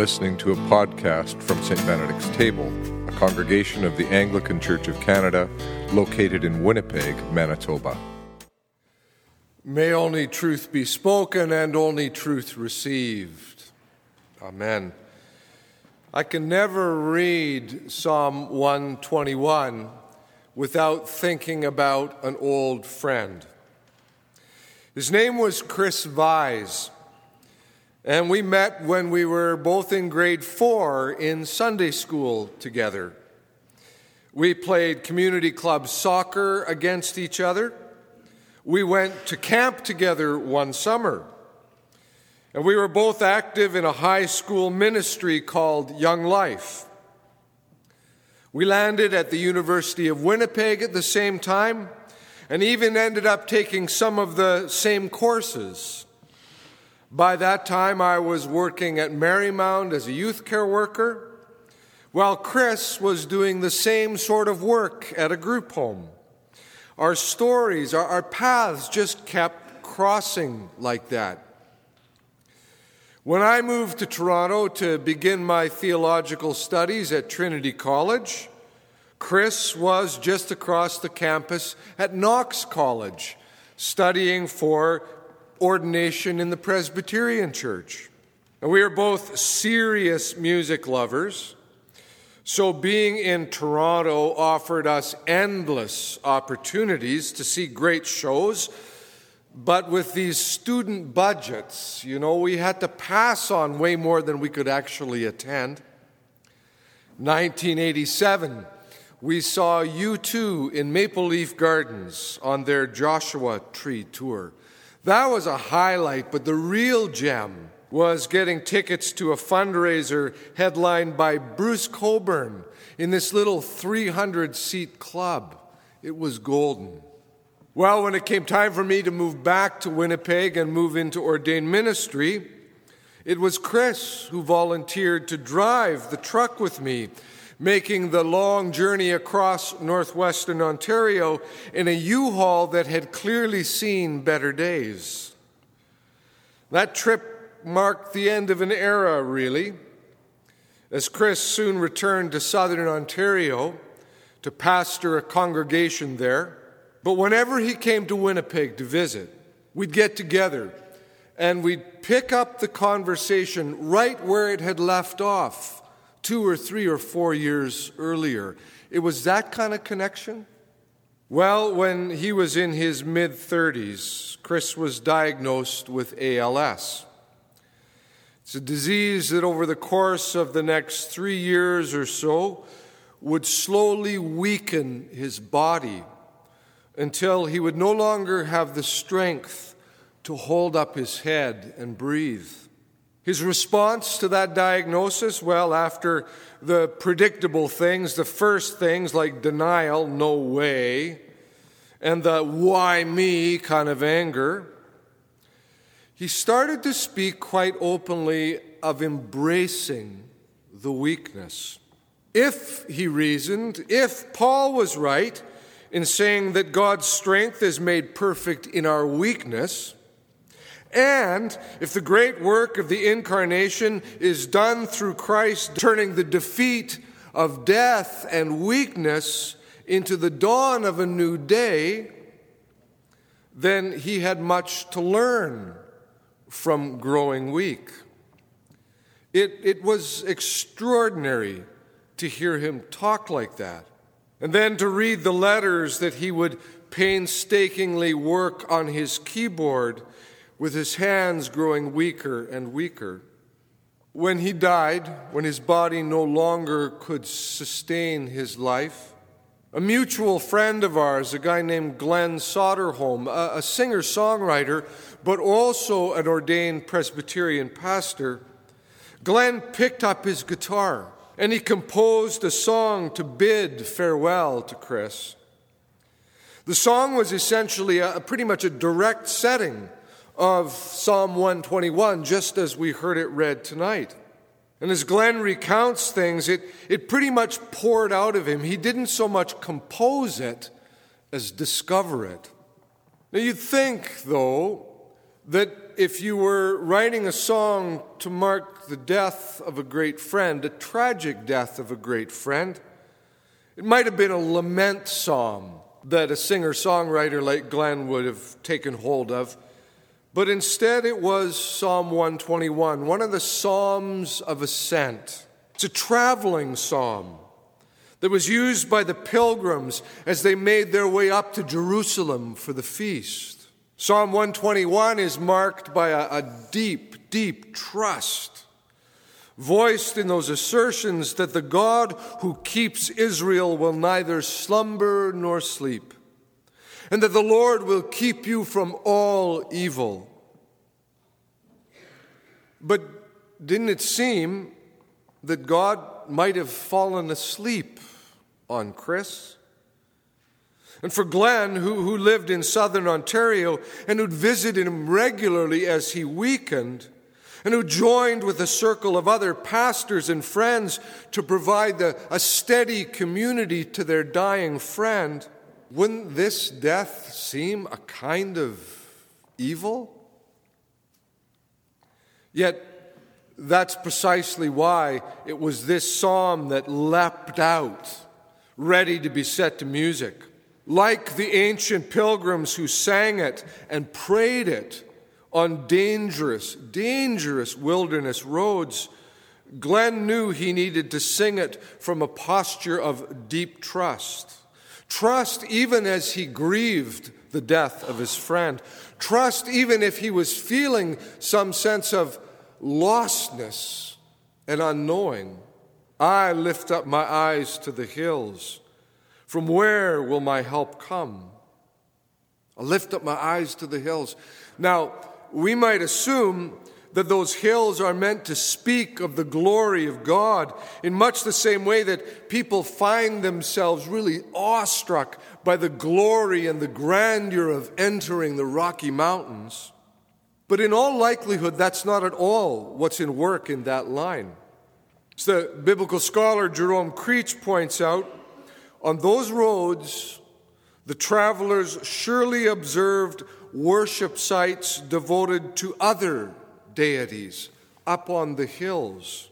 listening to a podcast from St. Benedict's Table, a congregation of the Anglican Church of Canada located in Winnipeg, Manitoba. May only truth be spoken and only truth received. Amen. I can never read Psalm 121 without thinking about an old friend. His name was Chris Vise. And we met when we were both in grade four in Sunday school together. We played community club soccer against each other. We went to camp together one summer. And we were both active in a high school ministry called Young Life. We landed at the University of Winnipeg at the same time and even ended up taking some of the same courses. By that time, I was working at Marymound as a youth care worker, while Chris was doing the same sort of work at a group home. Our stories, our, our paths just kept crossing like that. When I moved to Toronto to begin my theological studies at Trinity College, Chris was just across the campus at Knox College, studying for ordination in the Presbyterian Church. And we are both serious music lovers. So, being in Toronto offered us endless opportunities to see great shows. But with these student budgets, you know, we had to pass on way more than we could actually attend. 1987, we saw U2 in Maple Leaf Gardens on their Joshua Tree tour. That was a highlight, but the real gem was getting tickets to a fundraiser headlined by Bruce Cockburn in this little 300 seat club. It was golden. Well, when it came time for me to move back to Winnipeg and move into ordained ministry, it was Chris who volunteered to drive the truck with me making the long journey across northwestern Ontario in a U Haul that had clearly seen better days. That trip marked the end of an era, really, as Chris soon returned to southern Ontario to pastor a congregation there. But whenever he came to Winnipeg to visit, we'd get together and we'd pick up the conversation right where it had left off two or three or four years earlier. It was that kind of connection. Well, when he was in his mid 30s, Chris was diagnosed with ALS. It's a disease that over the course of the next three years or so would slowly weaken his body until he would no longer have the strength to hold up his head and breathe. His response to that diagnosis, well, after the predictable things, the first things like denial, no way, and the why me kind of anger, he started to speak quite openly of embracing the weakness. If, he reasoned, if Paul was right in saying that God's strength is made perfect in our weakness, and if the great work of the incarnation is done through Christ, turning the defeat of death and weakness into the dawn of a new day, then he had much to learn from growing weak. It, it was extraordinary to hear him talk like that. And then to read the letters that he would painstakingly work on his keyboard with his hands growing weaker and weaker. When he died, when his body no longer could sustain his life, a mutual friend of ours, a guy named Glenn Soderholm, a, a singer songwriter, but also an ordained Presbyterian pastor, Glenn picked up his guitar and he composed a song to bid farewell to Chris. The song was essentially a, pretty much a direct setting of Psalm 121, just as we heard it read tonight. And as Glenn recounts things, it, it pretty much poured out of him. He didn't so much compose it as discover it. Now, you'd think, though, that if you were writing a song to mark the death of a great friend, a tragic death of a great friend, it might have been a lament psalm that a singer songwriter like Glenn would have taken hold of. But instead, it was Psalm 121, one of the Psalms of Ascent. It's a traveling psalm that was used by the pilgrims as they made their way up to Jerusalem for the feast. Psalm 121 is marked by a, a deep, deep trust, voiced in those assertions that the God who keeps Israel will neither slumber nor sleep and that the Lord will keep you from all evil. But didn't it seem that God might have fallen asleep on Chris? And for Glenn, who, who lived in southern Ontario and who'd visited him regularly as he weakened, and who joined with a circle of other pastors and friends to provide the, a steady community to their dying friend, wouldn't this death seem a kind of evil? Yet, that's precisely why it was this psalm that leapt out, ready to be set to music. Like the ancient pilgrims who sang it and prayed it on dangerous, dangerous wilderness roads, Glenn knew he needed to sing it from a posture of deep trust. Trust even as he grieved the death of his friend. Trust even if he was feeling some sense of lostness and unknowing. I lift up my eyes to the hills. From where will my help come? I lift up my eyes to the hills. Now, we might assume that those hills are meant to speak of the glory of God in much the same way that people find themselves really awestruck by the glory and the grandeur of entering the Rocky Mountains. But in all likelihood, that's not at all what's in work in that line. As the biblical scholar Jerome Creach points out, on those roads, the travelers surely observed worship sites devoted to other deities up on the hills.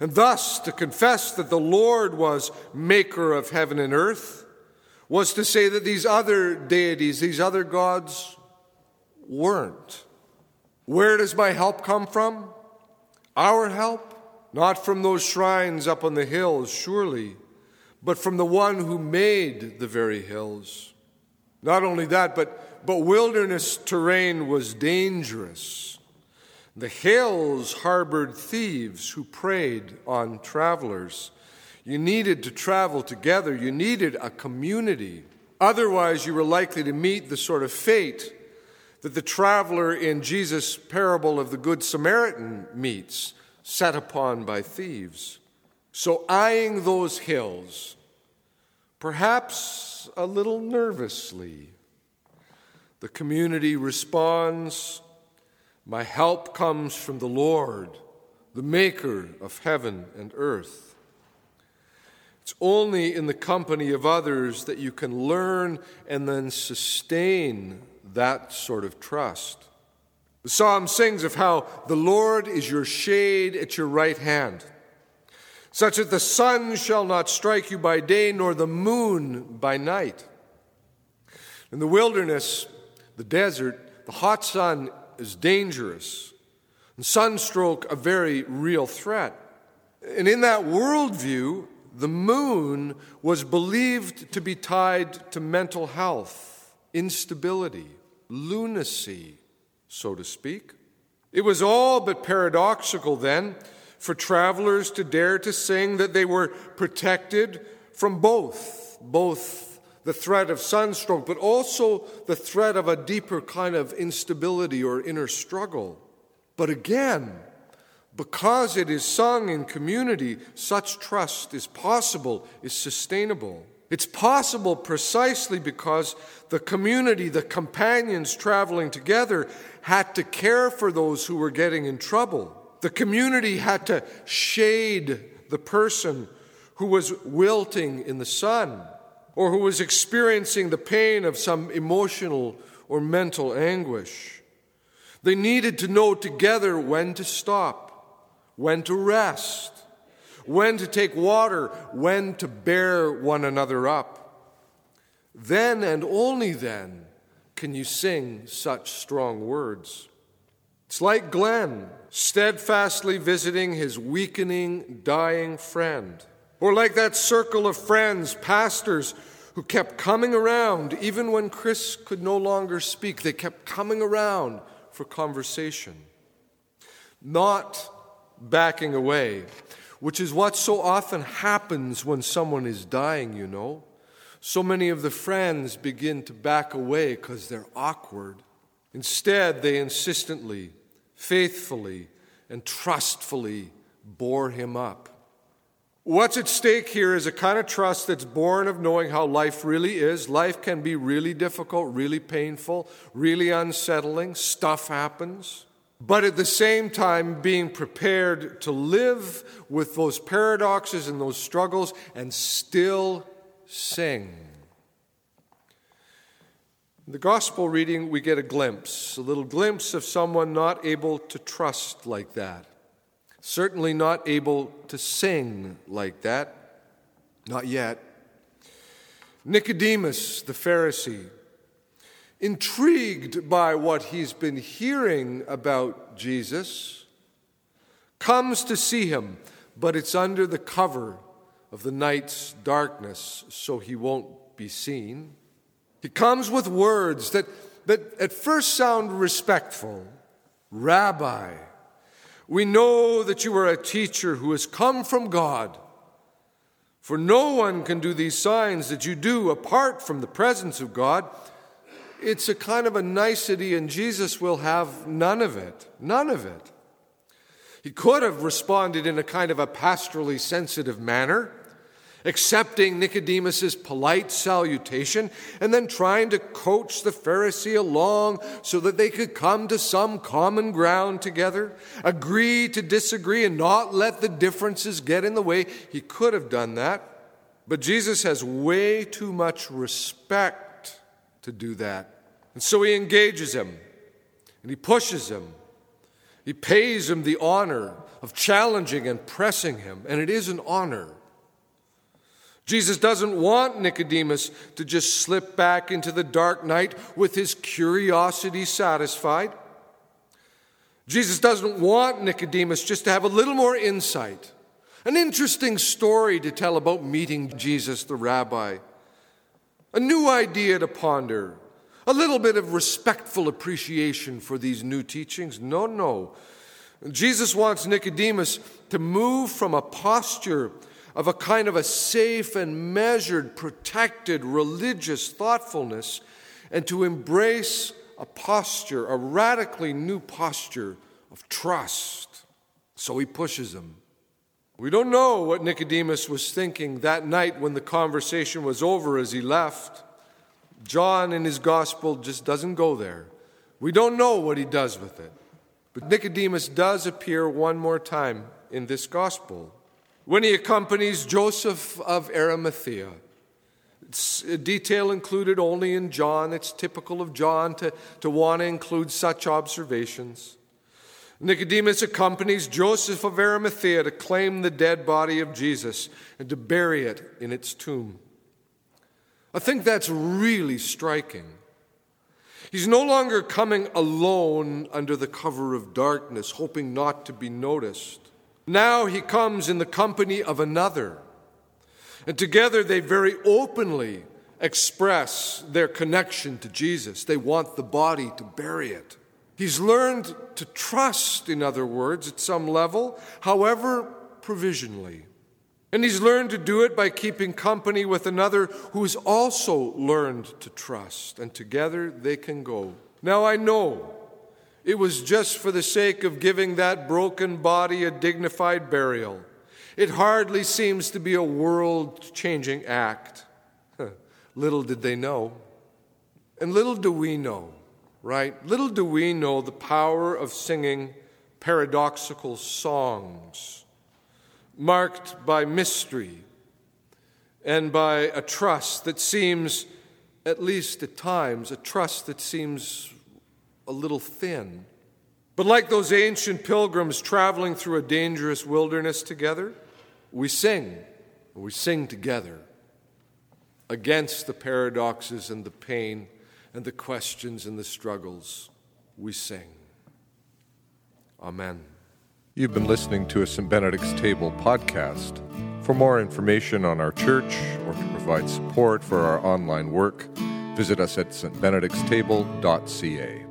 And thus, to confess that the Lord was maker of heaven and earth was to say that these other deities, these other gods, weren't. Where does my help come from? Our help? Not from those shrines up on the hills, surely, but from the one who made the very hills. Not only that, but, but wilderness terrain was dangerous. The hills harbored thieves who preyed on travelers. You needed to travel together, you needed a community. Otherwise, you were likely to meet the sort of fate that the traveler in Jesus' parable of the Good Samaritan meets, set upon by thieves. So, eyeing those hills, perhaps a little nervously, the community responds My help comes from the Lord, the maker of heaven and earth. It's only in the company of others that you can learn and then sustain that sort of trust. The psalm sings of how the Lord is your shade at your right hand, such that the sun shall not strike you by day, nor the moon by night. In the wilderness, the desert, the hot sun is dangerous, and sunstroke a very real threat. And in that worldview, the moon was believed to be tied to mental health, instability, lunacy, so to speak. It was all but paradoxical then for travelers to dare to sing that they were protected from both, both the threat of sunstroke, but also the threat of a deeper kind of instability or inner struggle. But again, because it is sung in community, such trust is possible, is sustainable. It's possible precisely because the community, the companions traveling together, had to care for those who were getting in trouble. The community had to shade the person who was wilting in the sun or who was experiencing the pain of some emotional or mental anguish. They needed to know together when to stop, when to rest, when to take water, when to bear one another up. Then and only then can you sing such strong words. It's like Glenn steadfastly visiting his weakening, dying friend. Or like that circle of friends, pastors, who kept coming around even when Chris could no longer speak. They kept coming around for conversation, not backing away, which is what so often happens when someone is dying, you know. So many of the friends begin to back away because they're awkward. Instead, they insistently, faithfully, and trustfully bore him up. What's at stake here is a kind of trust that's born of knowing how life really is. Life can be really difficult, really painful, really unsettling. Stuff happens. But at the same time, being prepared to live with those paradoxes and those struggles and still sing. In the gospel reading, we get a glimpse, a little glimpse of someone not able to trust like that. Certainly not able to sing like that. Not yet. Nicodemus, the Pharisee, intrigued by what he's been hearing about Jesus, comes to see him, but it's under the cover of the night's darkness, so he won't be seen. He comes with words that, that at first sound respectful Rabbi, we know that you are a teacher who has come from God. For no one can do these signs that you do apart from the presence of God. It's a kind of a nicety, and Jesus will have none of it. None of it. He could have responded in a kind of a pastorally sensitive manner accepting Nicodemus's polite salutation and then trying to coach the Pharisee along so that they could come to some common ground together, agree to disagree and not let the differences get in the way. He could have done that, but Jesus has way too much respect to do that. And so he engages him and he pushes him. He pays him the honor of challenging and pressing him, and it is an honor. Jesus doesn't want Nicodemus to just slip back into the dark night with his curiosity satisfied. Jesus doesn't want Nicodemus just to have a little more insight, an interesting story to tell about meeting Jesus the rabbi, a new idea to ponder, a little bit of respectful appreciation for these new teachings. No, no. Jesus wants Nicodemus to move from a posture of a kind of a safe and measured, protected religious thoughtfulness and to embrace a posture, a radically new posture of trust. So he pushes him. We don't know what Nicodemus was thinking that night when the conversation was over as he left. John in his gospel just doesn't go there. We don't know what he does with it. But Nicodemus does appear one more time in this gospel when he accompanies Joseph of Arimathea. It's a detail included only in John. It's typical of John to, to want to include such observations. Nicodemus accompanies Joseph of Arimathea to claim the dead body of Jesus and to bury it in its tomb. I think that's really striking. He's no longer coming alone under the cover of darkness, hoping not to be noticed. Now he comes in the company of another. And together they very openly express their connection to Jesus. They want the body to bury it. He's learned to trust, in other words, at some level, however provisionally. And he's learned to do it by keeping company with another who's also learned to trust, and together they can go. Now I know it was just for the sake of giving that broken body a dignified burial. It hardly seems to be a world changing act. little did they know. And little do we know, right? Little do we know the power of singing paradoxical songs marked by mystery and by a trust that seems, at least at times, a trust that seems a little thin. But like those ancient pilgrims traveling through a dangerous wilderness together, we sing. We sing together against the paradoxes and the pain and the questions and the struggles. We sing. Amen. You've been listening to a St. Benedict's Table podcast. For more information on our church or to provide support for our online work, visit us at stbenedictstable.ca.